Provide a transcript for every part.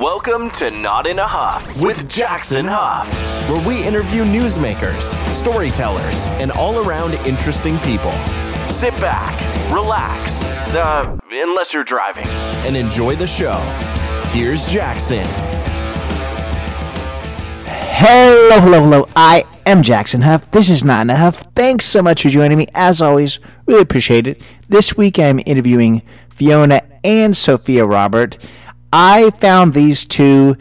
Welcome to Not in a Huff with Jackson Huff, where we interview newsmakers, storytellers, and all around interesting people. Sit back, relax, uh, unless you're driving, and enjoy the show. Here's Jackson. Hello, hello, hello. I am Jackson Huff. This is Not in a Huff. Thanks so much for joining me. As always, really appreciate it. This week I'm interviewing Fiona and Sophia Robert. I found these two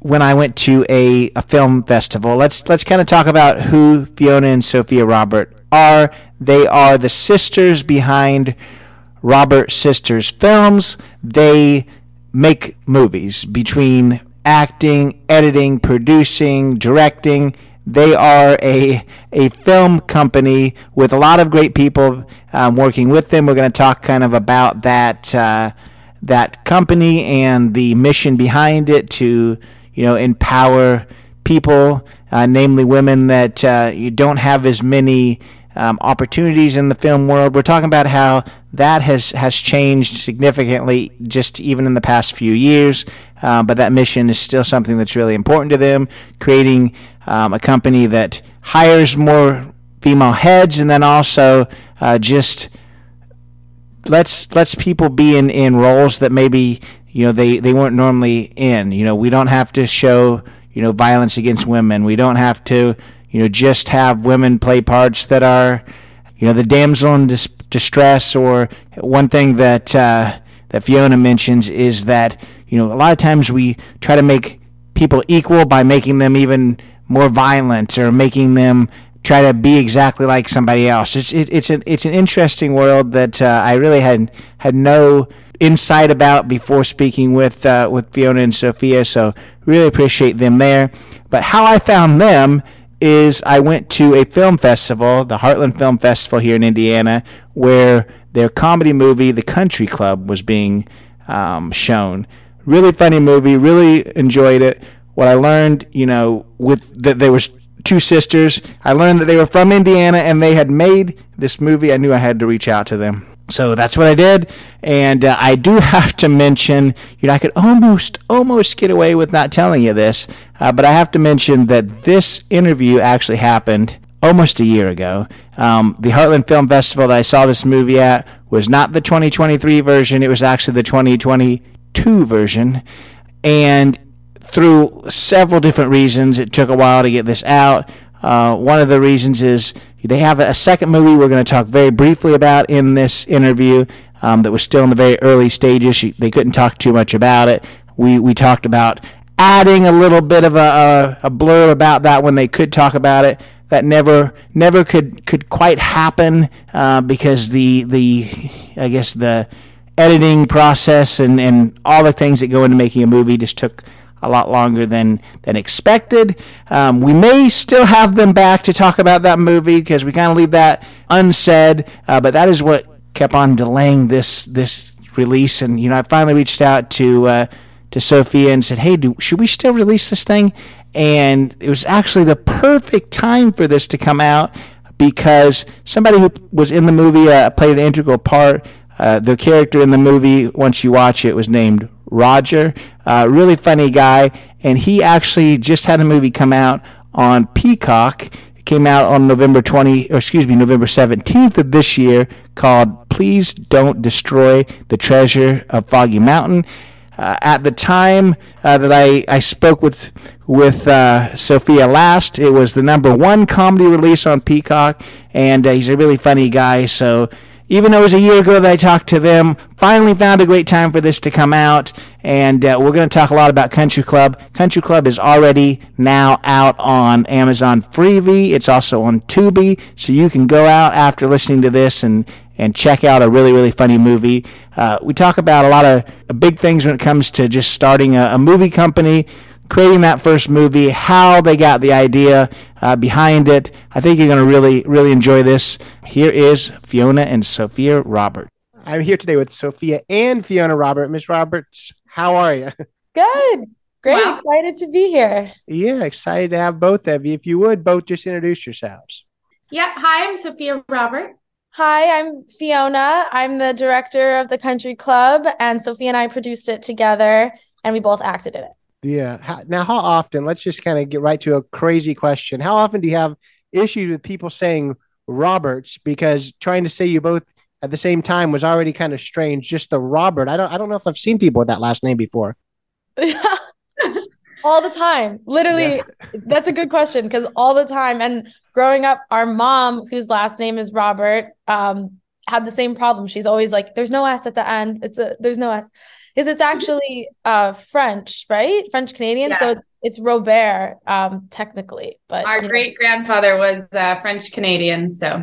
when I went to a, a film festival. Let's let's kind of talk about who Fiona and Sophia Robert are. They are the sisters behind Robert Sisters Films. They make movies between acting, editing, producing, directing. They are a a film company with a lot of great people um, working with them. We're going to talk kind of about that uh, that company and the mission behind it to you know empower people, uh, namely women that uh, you don't have as many um, opportunities in the film world. We're talking about how that has has changed significantly just even in the past few years. Uh, but that mission is still something that's really important to them. Creating um, a company that hires more female heads, and then also uh, just lets lets people be in, in roles that maybe you know they, they weren't normally in. You know, we don't have to show you know violence against women. We don't have to you know just have women play parts that are you know the damsel in dis- distress. Or one thing that uh, that Fiona mentions is that you know a lot of times we try to make people equal by making them even more violent or making them try to be exactly like somebody else. It's it, it's an it's an interesting world that uh, I really had had no insight about before speaking with uh, with Fiona and Sophia. So really appreciate them there. But how I found them is I went to a film festival, the Heartland Film Festival here in Indiana, where their comedy movie, The Country Club, was being um, shown. Really funny movie. Really enjoyed it. What I learned, you know, with that there was two sisters. I learned that they were from Indiana and they had made this movie. I knew I had to reach out to them. So that's what I did, and uh, I do have to mention, you know, I could almost, almost get away with not telling you this, uh, but I have to mention that this interview actually happened almost a year ago. Um, the Heartland Film Festival that I saw this movie at was not the 2023 version; it was actually the 2022 version, and through several different reasons. It took a while to get this out. Uh, one of the reasons is they have a second movie we're going to talk very briefly about in this interview um, that was still in the very early stages. They couldn't talk too much about it. We, we talked about adding a little bit of a, a, a blur about that when they could talk about it. That never never could could quite happen uh, because the the I guess the editing process and, and all the things that go into making a movie just took a lot longer than than expected. Um, we may still have them back to talk about that movie because we kind of leave that unsaid. Uh, but that is what kept on delaying this this release. And you know, I finally reached out to uh, to Sophia and said, "Hey, do, should we still release this thing?" And it was actually the perfect time for this to come out because somebody who was in the movie uh, played an integral part. Uh, the character in the movie, once you watch it, was named Roger. Uh, really funny guy. And he actually just had a movie come out on Peacock. It came out on November 20, or excuse me, November 17th of this year called Please Don't Destroy the Treasure of Foggy Mountain. Uh, at the time uh, that I, I spoke with with uh, Sophia last, it was the number one comedy release on Peacock, and uh, he's a really funny guy. So even though it was a year ago that I talked to them, finally found a great time for this to come out. And uh, we're going to talk a lot about Country Club. Country Club is already now out on Amazon Freevee. It's also on Tubi. So you can go out after listening to this and, and check out a really, really funny movie. Uh, we talk about a lot of big things when it comes to just starting a, a movie company creating that first movie, how they got the idea uh, behind it. I think you're going to really, really enjoy this. Here is Fiona and Sophia Robert. I'm here today with Sophia and Fiona Robert. Miss Roberts, how are you? Good. Great. Wow. Excited to be here. Yeah, excited to have both of you. If you would, both just introduce yourselves. Yep. Hi, I'm Sophia Robert. Hi, I'm Fiona. I'm the director of the Country Club, and Sophia and I produced it together and we both acted in it. Yeah. How, now, how often? Let's just kind of get right to a crazy question. How often do you have issues with people saying Roberts because trying to say you both at the same time was already kind of strange. Just the Robert. I don't. I don't know if I've seen people with that last name before. all the time. Literally, yeah. that's a good question because all the time. And growing up, our mom, whose last name is Robert, um, had the same problem. She's always like, "There's no S at the end. It's a there's no S." Because it's actually uh French, right? French Canadian. Yeah. So it's it's Robert, um, technically. But our great grandfather was uh, French Canadian, so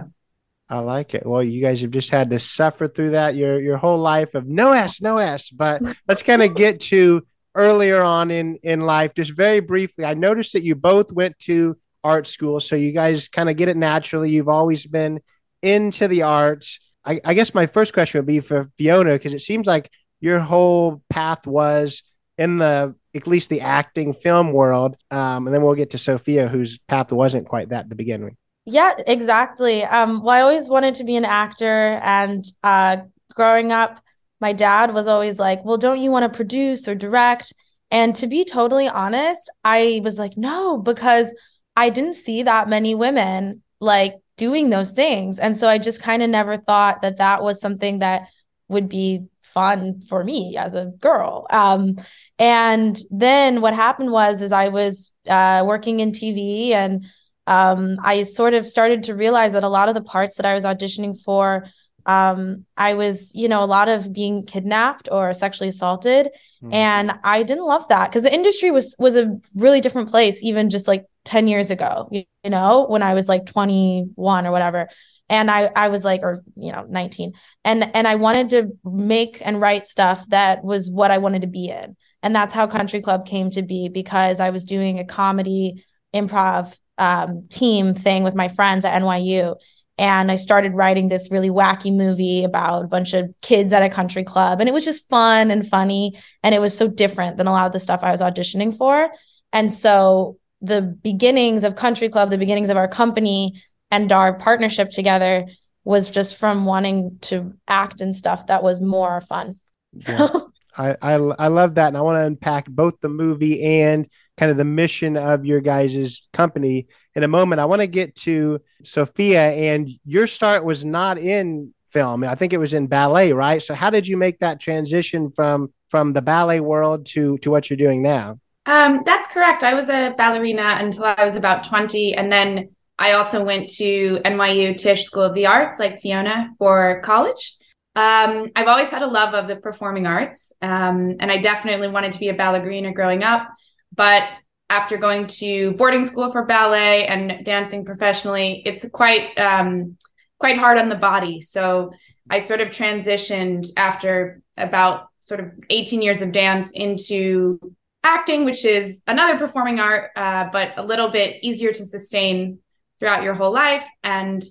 I like it. Well, you guys have just had to suffer through that your your whole life of no S, no S. But let's kind of get to earlier on in in life, just very briefly. I noticed that you both went to art school, so you guys kind of get it naturally. You've always been into the arts. I, I guess my first question would be for Fiona because it seems like your whole path was in the at least the acting film world, um, and then we'll get to Sophia, whose path wasn't quite that to begin with. Yeah, exactly. Um, well, I always wanted to be an actor, and uh, growing up, my dad was always like, Well, don't you want to produce or direct? And to be totally honest, I was like, No, because I didn't see that many women like doing those things. And so I just kind of never thought that that was something that would be fun for me as a girl. Um, and then what happened was, is I was uh, working in TV and um, I sort of started to realize that a lot of the parts that I was auditioning for um i was you know a lot of being kidnapped or sexually assaulted mm. and i didn't love that because the industry was was a really different place even just like 10 years ago you, know when i was like 21 or whatever and i i was like or you know 19 and and i wanted to make and write stuff that was what i wanted to be in and that's how country club came to be because i was doing a comedy improv um, team thing with my friends at nyu and I started writing this really wacky movie about a bunch of kids at a country club. And it was just fun and funny. And it was so different than a lot of the stuff I was auditioning for. And so the beginnings of Country Club, the beginnings of our company and our partnership together was just from wanting to act and stuff that was more fun. Yeah. I, I I love that. And I want to unpack both the movie and kind of the mission of your guys' company in a moment. I want to get to Sophia, and your start was not in film. I think it was in ballet, right? So how did you make that transition from from the ballet world to to what you're doing now? Um, that's correct. I was a ballerina until I was about 20, and then I also went to NYU Tisch School of the Arts, like Fiona, for college. Um, I've always had a love of the performing arts, um, and I definitely wanted to be a ballerina growing up. But after going to boarding school for ballet and dancing professionally, it's quite um, quite hard on the body. So I sort of transitioned after about sort of 18 years of dance into acting, which is another performing art, uh, but a little bit easier to sustain throughout your whole life. And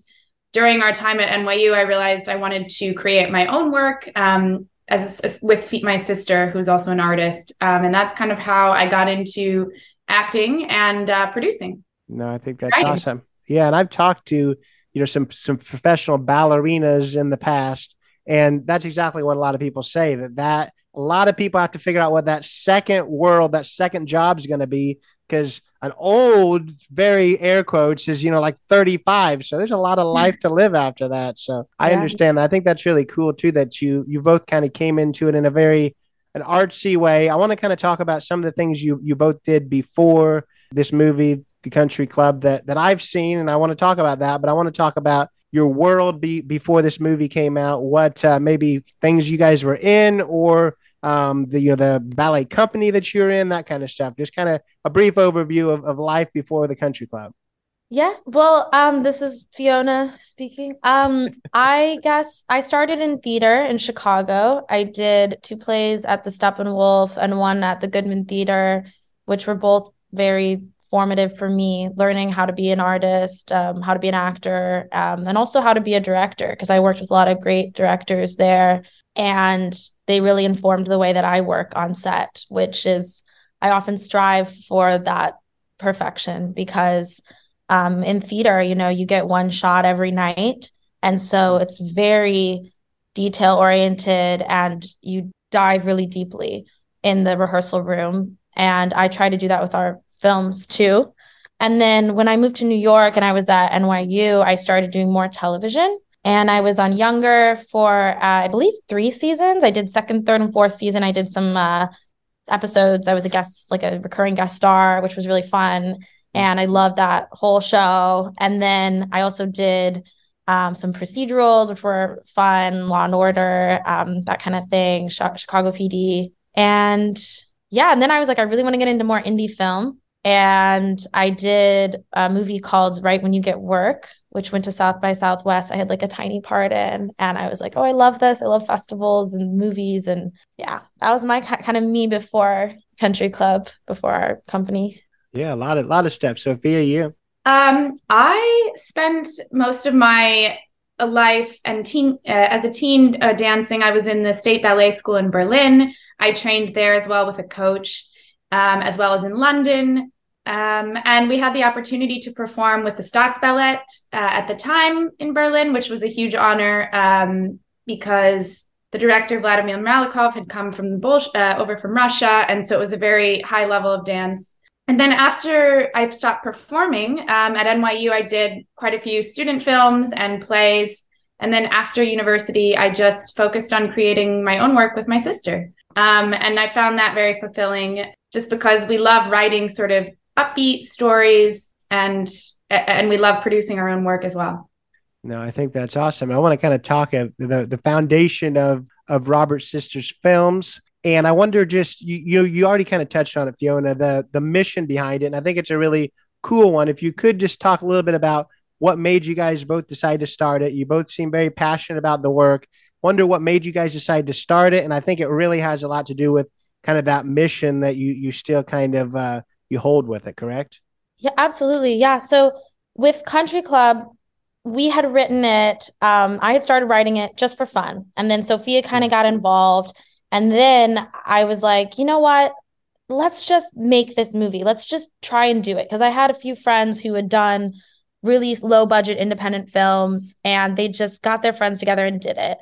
during our time at NYU, I realized I wanted to create my own work. Um, as, as, with my sister, who's also an artist, um, and that's kind of how I got into acting and uh, producing. No, I think that's Writing. awesome. Yeah, and I've talked to you know some some professional ballerinas in the past, and that's exactly what a lot of people say that that a lot of people have to figure out what that second world, that second job is going to be because an old, very air quotes is you know like 35. So there's a lot of life to live after that. So yeah. I understand that. I think that's really cool too that you you both kind of came into it in a very an artsy way. I want to kind of talk about some of the things you you both did before this movie, The Country Club, that that I've seen, and I want to talk about that. But I want to talk about your world be, before this movie came out. What uh, maybe things you guys were in, or um, the you know the ballet company that you're in, that kind of stuff. Just kind of a brief overview of, of life before the Country Club. Yeah, well, um, this is Fiona speaking. Um, I guess I started in theater in Chicago. I did two plays at the Steppenwolf and one at the Goodman Theater, which were both very formative for me, learning how to be an artist, um, how to be an actor, um, and also how to be a director, because I worked with a lot of great directors there. And they really informed the way that I work on set, which is, I often strive for that perfection because um, in theater, you know, you get one shot every night. And so it's very detail oriented and you dive really deeply. in the rehearsal room. And I try to do that with our films too. And then when I moved to New York and I was at NYU, I started doing more television. And I was on Younger for, uh, I believe, three seasons. I did second, third, and fourth season. I did some uh, episodes. I was a guest, like a recurring guest star, which was really fun. And I loved that whole show. And then I also did um, some procedurals, which were fun, Law and Order, um, that kind of thing, Chicago PD. And yeah, and then I was like, I really want to get into more indie film. And I did a movie called Right When You Get Work, which went to South by Southwest. I had like a tiny part in, and I was like, oh, I love this. I love festivals and movies. And yeah, that was my kind of me before Country Club, before our company. Yeah, a lot of lot of steps. Sophia, you? Um, I spent most of my life and teen uh, as a teen uh, dancing. I was in the state ballet school in Berlin. I trained there as well with a coach, um, as well as in London. Um, and we had the opportunity to perform with the Staatsballett uh, at the time in Berlin, which was a huge honor um, because the director Vladimir Malakhov had come from the uh, over from Russia, and so it was a very high level of dance. And then after I stopped performing um, at NYU, I did quite a few student films and plays. And then after university, I just focused on creating my own work with my sister. Um, and I found that very fulfilling just because we love writing sort of upbeat stories and and we love producing our own work as well. No, I think that's awesome. I want to kind of talk of the the foundation of of Robert Sisters films. And I wonder just you you you already kind of touched on it, Fiona, the the mission behind it. And I think it's a really cool one. If you could just talk a little bit about what made you guys both decide to start it. You both seem very passionate about the work. Wonder what made you guys decide to start it. And I think it really has a lot to do with kind of that mission that you you still kind of uh, you hold with it, correct? Yeah, absolutely. Yeah. So with Country Club, we had written it. Um, I had started writing it just for fun, and then Sophia kind of got involved, and then I was like, you know what? Let's just make this movie. Let's just try and do it because I had a few friends who had done really low budget independent films, and they just got their friends together and did it.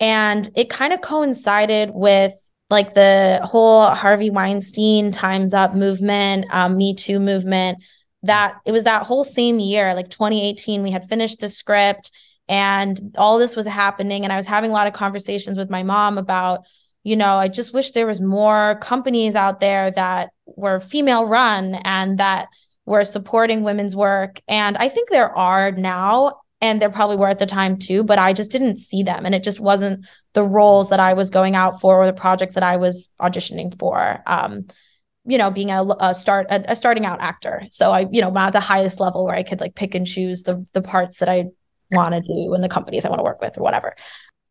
And it kind of coincided with like the whole Harvey Weinstein Time's Up movement, um, Me Too movement. That it was that whole same year, like 2018, we had finished the script and all this was happening. And I was having a lot of conversations with my mom about, you know, I just wish there was more companies out there that were female run and that were supporting women's work. And I think there are now and there probably were at the time too but i just didn't see them and it just wasn't the roles that i was going out for or the projects that i was auditioning for um you know being a, a start a, a, starting out actor so i you know not at the highest level where i could like pick and choose the the parts that i want to do and the companies i want to work with or whatever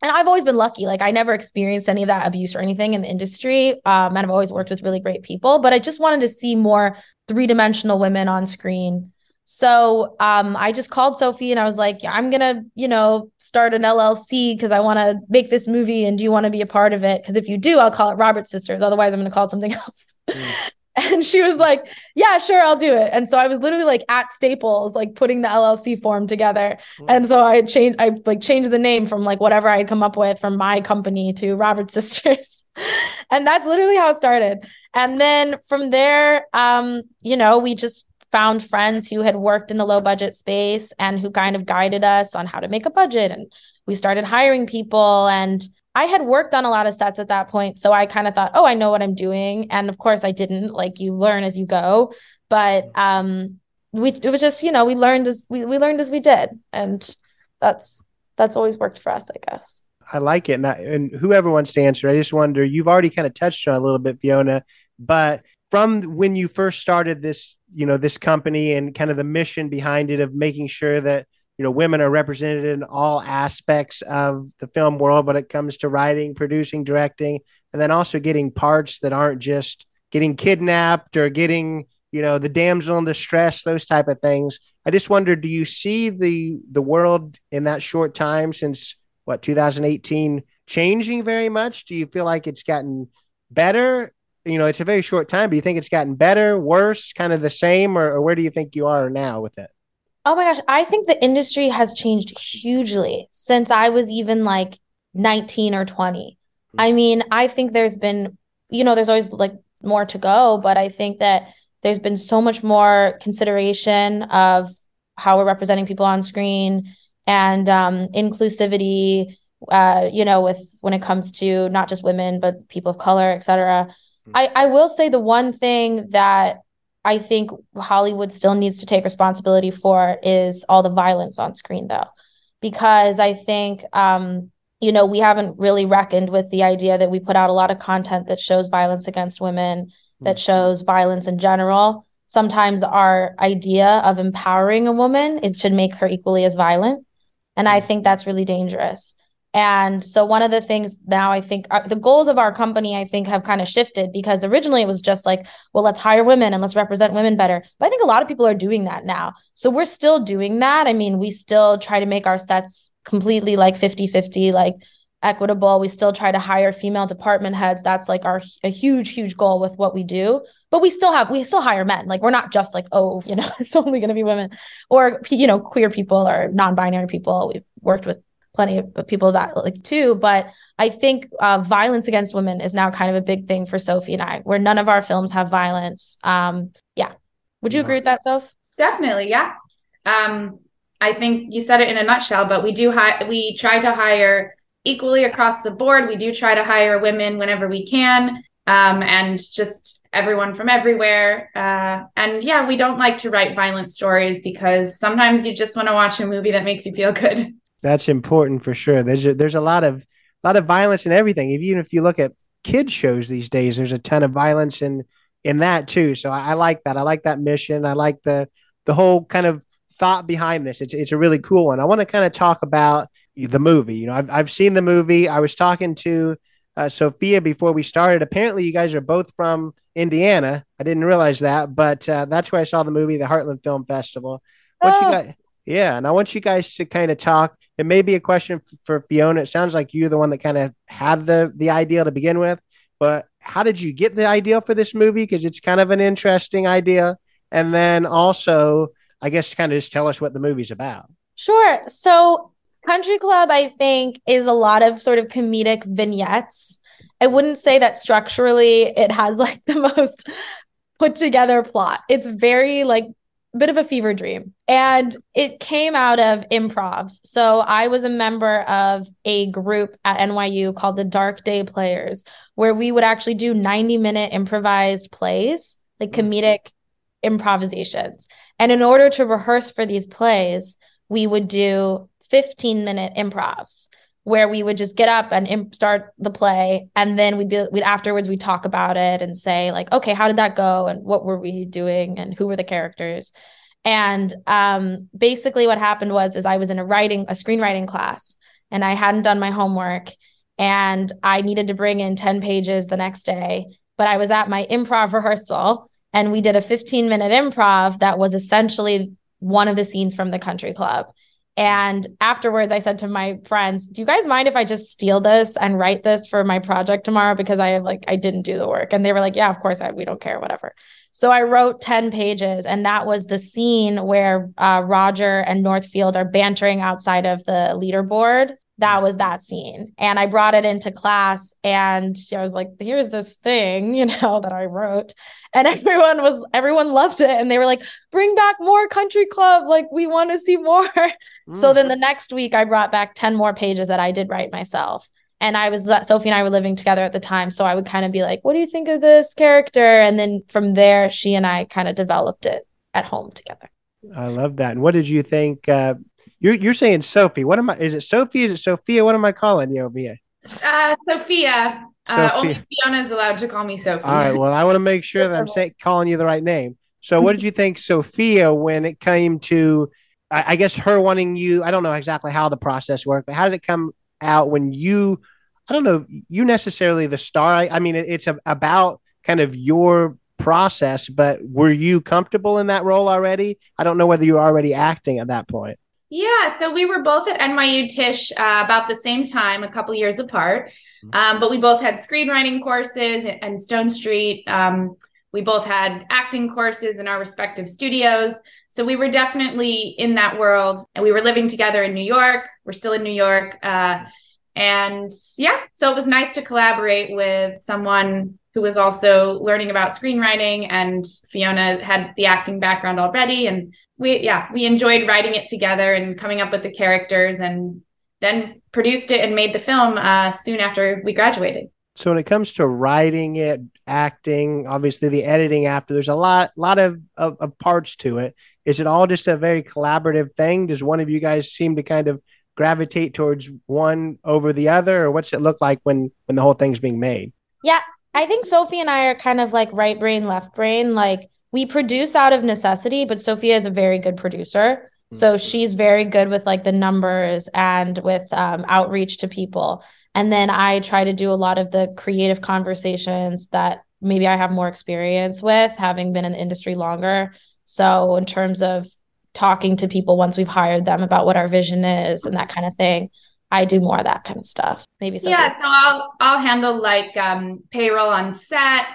and I've always been lucky. Like I never experienced any of that abuse or anything in the industry. Um, and I've always worked with really great people. But I just wanted to see more three dimensional women on screen so um, I just called Sophie and I was like, I'm gonna, you know, start an LLC because I want to make this movie. And do you want to be a part of it? Because if you do, I'll call it Robert Sisters. Otherwise, I'm gonna call it something else. Mm. And she was like, Yeah, sure, I'll do it. And so I was literally like at Staples, like putting the LLC form together. Mm. And so I changed, I like changed the name from like whatever I had come up with from my company to Robert Sisters. and that's literally how it started. And then from there, um, you know, we just found friends who had worked in the low budget space and who kind of guided us on how to make a budget. And we started hiring people. And I had worked on a lot of sets at that point. So I kind of thought, oh, I know what I'm doing. And of course, I didn't. Like you learn as you go. But um, we it was just, you know, we learned as we, we learned as we did. And that's that's always worked for us, I guess. I like it. And, I, and whoever wants to answer, I just wonder, you've already kind of touched on a little bit, Fiona, but from when you first started this you know this company and kind of the mission behind it of making sure that you know women are represented in all aspects of the film world when it comes to writing producing directing and then also getting parts that aren't just getting kidnapped or getting you know the damsel in distress those type of things. I just wonder do you see the the world in that short time since what 2018 changing very much? Do you feel like it's gotten better you know, it's a very short time, but you think it's gotten better, worse, kind of the same, or, or where do you think you are now with it? Oh my gosh, I think the industry has changed hugely since I was even like 19 or 20. Mm-hmm. I mean, I think there's been you know, there's always like more to go, but I think that there's been so much more consideration of how we're representing people on screen and um, inclusivity uh, you know with when it comes to not just women but people of color et cetera. I, I will say the one thing that i think hollywood still needs to take responsibility for is all the violence on screen though. Because i think um, you know we haven't really reckoned with the idea that we put out a lot of content that shows violence against women mm-hmm. that shows violence in general. Sometimes our idea of empowering a woman is to make her equally as violent. And I think that's really dangerous. And so one of the things now I think uh, the goals of our company I think have kind of shifted because originally it was just like well let's hire women and let's represent women better. But I think a lot of people are doing that now. So we're still doing that. I mean, we still try to make our sets completely like 50-50 like equitable. We still try to hire female department heads. That's like our a huge huge goal with what we do. But we still have we still hire men. Like we're not just like oh, you know, it's only going to be women or you know, queer people or non-binary people. We've worked with plenty of people that like too, but I think uh, violence against women is now kind of a big thing for Sophie and I, where none of our films have violence. Um, yeah. Would you agree with that, Soph? Definitely, yeah. Um, I think you said it in a nutshell, but we do hi- we try to hire equally across the board. We do try to hire women whenever we can, um, and just everyone from everywhere. Uh, and yeah, we don't like to write violent stories because sometimes you just want to watch a movie that makes you feel good. That's important for sure. There's a, there's a lot of a lot of violence in everything. Even if you look at kids shows these days, there's a ton of violence in in that too. So I, I like that. I like that mission. I like the the whole kind of thought behind this. It's it's a really cool one. I want to kind of talk about the movie. You know, I've I've seen the movie. I was talking to uh, Sophia before we started. Apparently, you guys are both from Indiana. I didn't realize that, but uh, that's where I saw the movie, the Heartland Film Festival. What oh. you guys, yeah, and I want you guys to kind of talk. It may be a question for Fiona. It sounds like you're the one that kind of had the the idea to begin with, but how did you get the idea for this movie? Because it's kind of an interesting idea. And then also, I guess, kind of just tell us what the movie's about. Sure. So Country Club, I think, is a lot of sort of comedic vignettes. I wouldn't say that structurally it has like the most put together plot. It's very like bit of a fever dream. And it came out of improvs. So I was a member of a group at NYU called the Dark Day Players, where we would actually do 90 minute improvised plays, like mm. comedic improvisations. And in order to rehearse for these plays, we would do 15 minute improvs where we would just get up and imp- start the play. And then we'd be we'd afterwards we'd talk about it and say like okay how did that go? And what were we doing? And who were the characters? And um, basically what happened was is i was in a writing a screenwriting class and i hadn't done my homework and i needed to bring in 10 pages the next day but i was at my improv rehearsal and we did a 15 minute improv that was essentially one of the scenes from the country club and afterwards, I said to my friends, Do you guys mind if I just steal this and write this for my project tomorrow? Because I have like, I didn't do the work. And they were like, Yeah, of course, I, we don't care, whatever. So I wrote 10 pages, and that was the scene where uh, Roger and Northfield are bantering outside of the leaderboard that was that scene. And I brought it into class and I was like, here's this thing, you know, that I wrote. And everyone was, everyone loved it. And they were like, bring back more country club. Like, we want to see more. Mm. So then the next week, I brought back 10 more pages that I did write myself. And I was, Sophie and I were living together at the time. So I would kind of be like, what do you think of this character? And then from there, she and I kind of developed it at home together. I love that. And what did you think? Uh, you're you're saying Sophie. What am I? Is it Sophie? Is it Sophia? What am I calling you over here? Uh, Sophia. Uh, only Fiona is allowed to call me Sophie. All right. Well, I want to make sure that I'm saying calling you the right name. So, what did you think, Sophia, when it came to, I, I guess, her wanting you? I don't know exactly how the process worked, but how did it come out when you? I don't know. You necessarily the star. I, I mean, it, it's a, about kind of your process, but were you comfortable in that role already? I don't know whether you were already acting at that point. Yeah, so we were both at NYU Tisch uh, about the same time, a couple years apart. Mm-hmm. Um, but we both had screenwriting courses and Stone Street. Um, we both had acting courses in our respective studios. So we were definitely in that world. And we were living together in New York. We're still in New York. Uh, and yeah, so it was nice to collaborate with someone who was also learning about screenwriting, and Fiona had the acting background already. And we, yeah, we enjoyed writing it together and coming up with the characters, and then produced it and made the film uh, soon after we graduated. So when it comes to writing it, acting, obviously the editing after, there's a lot, lot of, of, of parts to it. Is it all just a very collaborative thing? Does one of you guys seem to kind of gravitate towards one over the other, or what's it look like when when the whole thing's being made? Yeah, I think Sophie and I are kind of like right brain, left brain. Like we produce out of necessity, but Sophia is a very good producer. So mm-hmm. she's very good with like the numbers and with um, outreach to people. And then I try to do a lot of the creative conversations that maybe I have more experience with, having been in the industry longer. So, in terms of talking to people once we've hired them about what our vision is and that kind of thing, I do more of that kind of stuff. Maybe so. Yeah, so I'll I'll handle like um, payroll on set,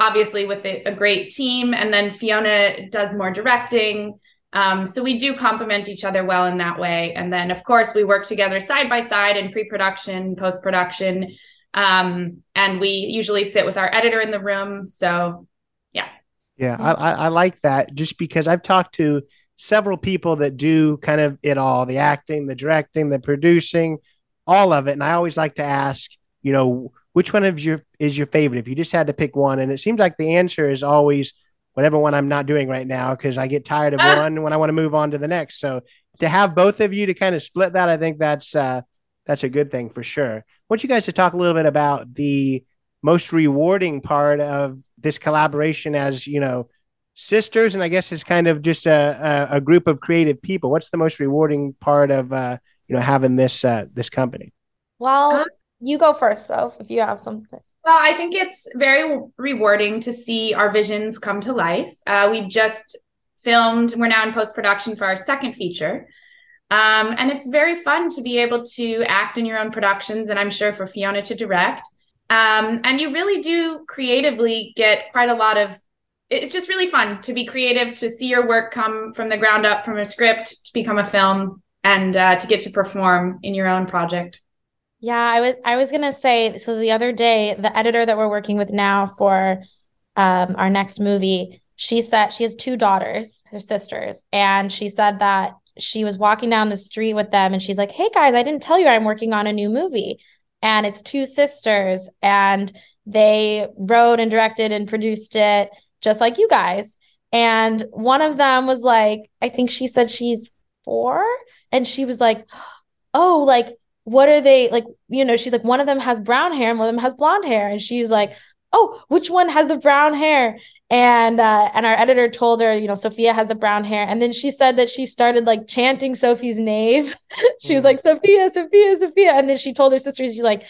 obviously with a, a great team, and then Fiona does more directing. Um, so we do complement each other well in that way. And then, of course, we work together side by side in pre production, post production. Um, and we usually sit with our editor in the room. So, yeah. Yeah, I, I like that just because I've talked to several people that do kind of it all the acting, the directing, the producing, all of it. And I always like to ask, you know, which one of your is your favorite if you just had to pick one? And it seems like the answer is always whatever one I'm not doing right now because I get tired of ah. one when I want to move on to the next. So to have both of you to kind of split that, I think that's uh, that's a good thing for sure. I want you guys to talk a little bit about the most rewarding part of this collaboration as you know sisters and i guess it's kind of just a, a, a, group of creative people what's the most rewarding part of uh, you know having this uh, this company well you go first though if you have something well, I think it's very rewarding to see our visions come to life. Uh, we've just filmed, we're now in post production for our second feature. Um, and it's very fun to be able to act in your own productions, and I'm sure for Fiona to direct. Um, and you really do creatively get quite a lot of it's just really fun to be creative, to see your work come from the ground up from a script to become a film and uh, to get to perform in your own project. Yeah, I was I was gonna say so the other day, the editor that we're working with now for um, our next movie, she said she has two daughters, her sisters, and she said that she was walking down the street with them and she's like, Hey guys, I didn't tell you I'm working on a new movie. And it's two sisters, and they wrote and directed and produced it just like you guys. And one of them was like, I think she said she's four. And she was like, Oh, like what are they like? You know, she's like, one of them has brown hair and one of them has blonde hair. And she's like, oh, which one has the brown hair? And uh, and our editor told her, you know, Sophia has the brown hair. And then she said that she started like chanting Sophie's name. she was mm. like, Sophia, Sophia, Sophia. And then she told her sister, she's like,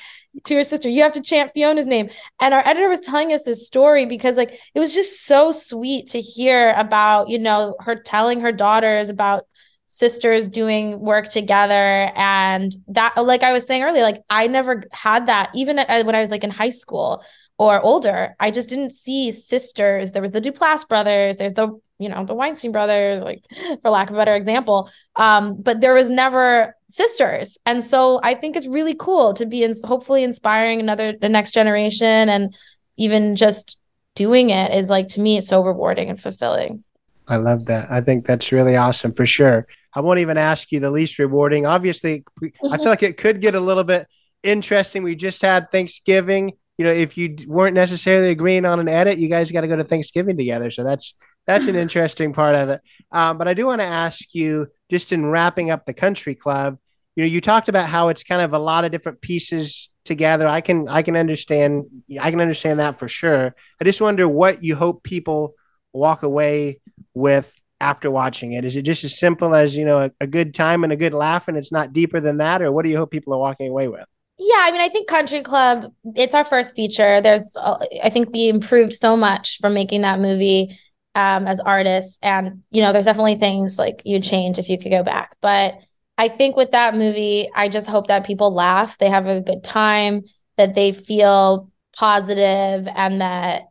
to her sister, you have to chant Fiona's name. And our editor was telling us this story because like it was just so sweet to hear about, you know, her telling her daughters about sisters doing work together. And that like i was saying earlier like i never had that even when i was like in high school or older i just didn't see sisters. There was the duplass brothers there's the you know the weinstein brothers like for lack of a better example. Um but there was never sisters. And so i think it's really cool to be in hopefully inspiring another the next generation and even just doing it is like to me it's so rewarding and fulfilling. I love that. I think that's really awesome for sure. I won't even ask you the least rewarding. Obviously, I feel like it could get a little bit interesting. We just had Thanksgiving. You know, if you weren't necessarily agreeing on an edit, you guys got to go to Thanksgiving together. So that's that's an interesting part of it. Um, but I do want to ask you, just in wrapping up the country club, you know, you talked about how it's kind of a lot of different pieces together. I can I can understand I can understand that for sure. I just wonder what you hope people walk away with after watching it? Is it just as simple as you know a, a, good time and a good laugh, and it's not deeper than that, or what do you hope people are walking away with? Yeah, I mean, I think Country Club. It's our first feature. There's, uh, I think we improved so much from making that movie um, as artists, and you know, there's definitely things like you'd change if you could go back, but. I think with that movie, I just hope that people laugh, they have a good time, that they feel positive, and that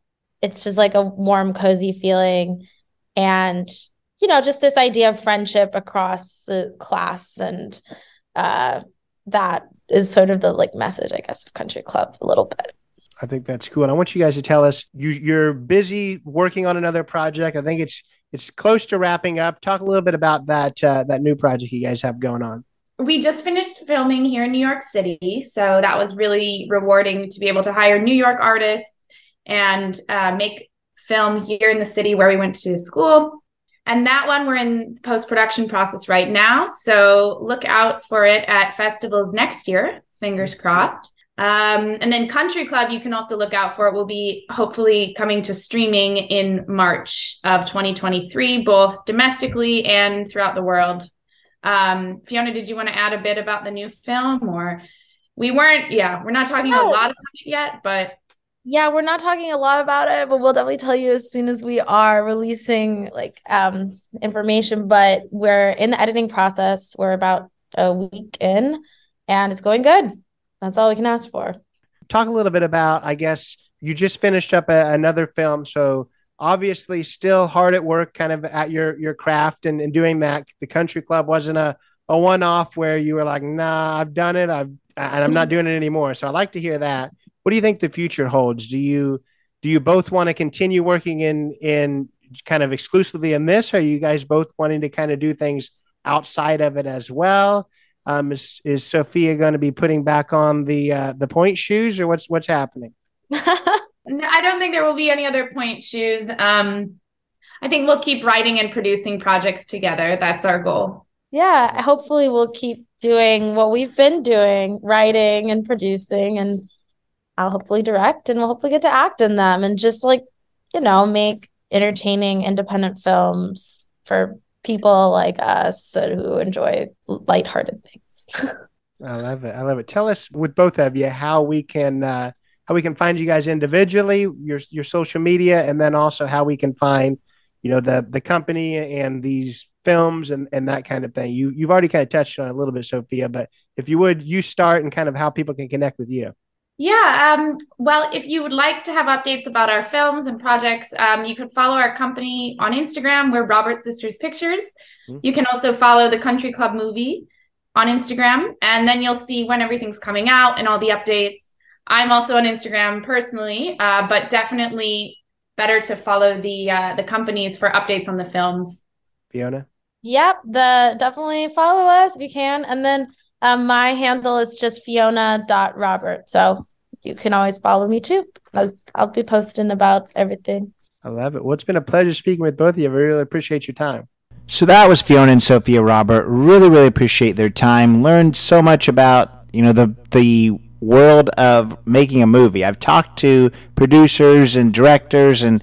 it's just like a warm, cozy feeling. And you know, just this idea of friendship across the class and uh, that is sort of the like message, I guess, of Country Club a little bit. I think that's cool. And I want you guys to tell us you, you're busy working on another project. I think it's it's close to wrapping up. Talk a little bit about that uh, that new project you guys have going on. We just finished filming here in New York City, so that was really rewarding to be able to hire New York artists and uh, make film here in the city where we went to school. And that one we're in post production process right now, so look out for it at festivals next year. Fingers crossed. Um, and then Country Club, you can also look out for it, will be hopefully coming to streaming in March of 2023, both domestically and throughout the world. Um, Fiona, did you want to add a bit about the new film or we weren't, yeah, we're not talking a lot about it yet, but yeah, we're not talking a lot about it, but we'll definitely tell you as soon as we are releasing like um information. But we're in the editing process. We're about a week in and it's going good. That's all we can ask for. Talk a little bit about, I guess, you just finished up a, another film. So obviously still hard at work kind of at your your craft and, and doing that. The country club wasn't a, a one off where you were like, nah, I've done it. I've and I'm not doing it anymore. So I like to hear that. What do you think the future holds? Do you do you both want to continue working in in kind of exclusively in this? Are you guys both wanting to kind of do things outside of it as well? Um, is is Sophia going to be putting back on the uh, the point shoes, or what's what's happening? no, I don't think there will be any other point shoes. Um, I think we'll keep writing and producing projects together. That's our goal. Yeah, hopefully we'll keep doing what we've been doing, writing and producing, and I'll hopefully direct, and we'll hopefully get to act in them, and just like you know, make entertaining independent films for people like us who enjoy lighthearted things. I love it. I love it. Tell us with both of you how we can uh, how we can find you guys individually, your your social media, and then also how we can find you know the the company and these films and and that kind of thing. You you've already kind of touched on a little bit, Sophia, but if you would, you start and kind of how people can connect with you. Yeah. Um, well, if you would like to have updates about our films and projects, um, you could follow our company on Instagram. We're Robert Sisters Pictures. Mm-hmm. You can also follow the Country Club movie on Instagram, and then you'll see when everything's coming out and all the updates. I'm also on Instagram personally, uh, but definitely better to follow the uh, the companies for updates on the films. Fiona. Yep, the definitely follow us if you can, and then um, my handle is just fiona.robert. So you can always follow me too. I'll, I'll be posting about everything. I love it. Well, it's been a pleasure speaking with both of you. I really appreciate your time. So that was Fiona and Sophia Robert. Really, really appreciate their time. Learned so much about, you know, the the world of making a movie. I've talked to producers and directors and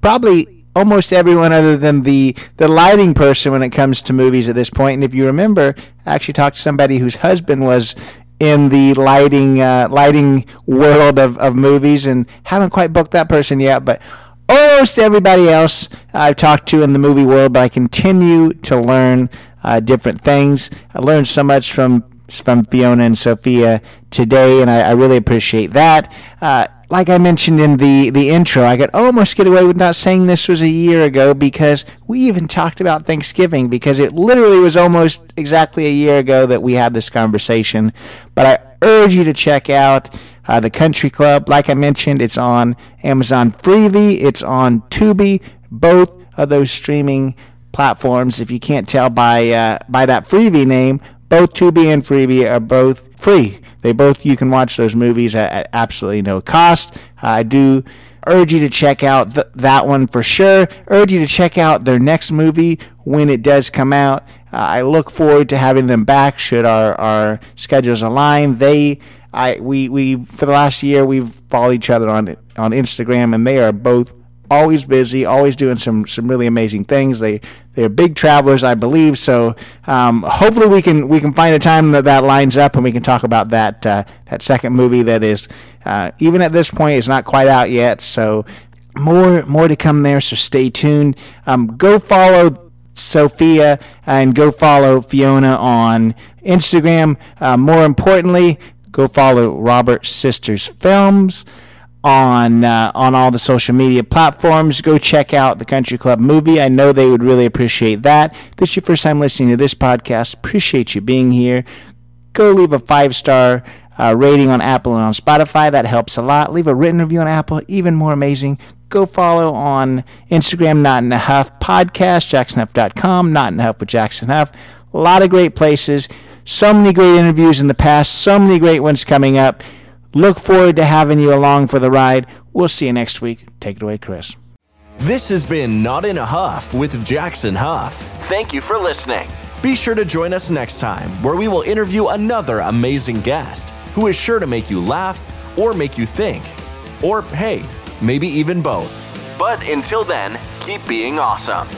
probably almost everyone other than the the lighting person when it comes to movies at this point. And if you remember, I actually talked to somebody whose husband was in the lighting uh, lighting world of, of movies and haven't quite booked that person yet, but almost everybody else I've talked to in the movie world, but I continue to learn uh, different things. I learned so much from from Fiona and Sophia today, and I, I really appreciate that. Uh, like I mentioned in the, the intro, I could almost get away with not saying this was a year ago because we even talked about Thanksgiving because it literally was almost exactly a year ago that we had this conversation. But I urge you to check out uh, the Country Club. Like I mentioned, it's on Amazon Freevee, it's on Tubi, both of those streaming platforms. If you can't tell by uh, by that Freevee name, both Tubi and Freevee are both free. They both you can watch those movies at, at absolutely no cost. I do urge you to check out th- that one for sure. Urge you to check out their next movie when it does come out. Uh, I look forward to having them back should our, our schedules align. They I we we for the last year we've followed each other on on Instagram and they are both always busy, always doing some some really amazing things. They they're big travelers, I believe. So um, hopefully we can we can find a time that that lines up and we can talk about that uh, that second movie that is uh, even at this point is not quite out yet. So more more to come there. So stay tuned. Um, go follow Sophia and go follow Fiona on Instagram. Uh, more importantly, go follow Robert Sisters Films on uh, on all the social media platforms. Go check out the Country Club movie. I know they would really appreciate that. If this is your first time listening to this podcast, appreciate you being here. Go leave a five star uh, rating on Apple and on Spotify. That helps a lot. Leave a written review on Apple, even more amazing. Go follow on Instagram, Not in a Huff Podcast, jacksonhuff.com, Not in a Huff with Jackson Huff. A lot of great places. So many great interviews in the past, so many great ones coming up. Look forward to having you along for the ride. We'll see you next week. Take it away, Chris. This has been Not in a Huff with Jackson Huff. Thank you for listening. Be sure to join us next time where we will interview another amazing guest who is sure to make you laugh or make you think. Or, hey, maybe even both. But until then, keep being awesome.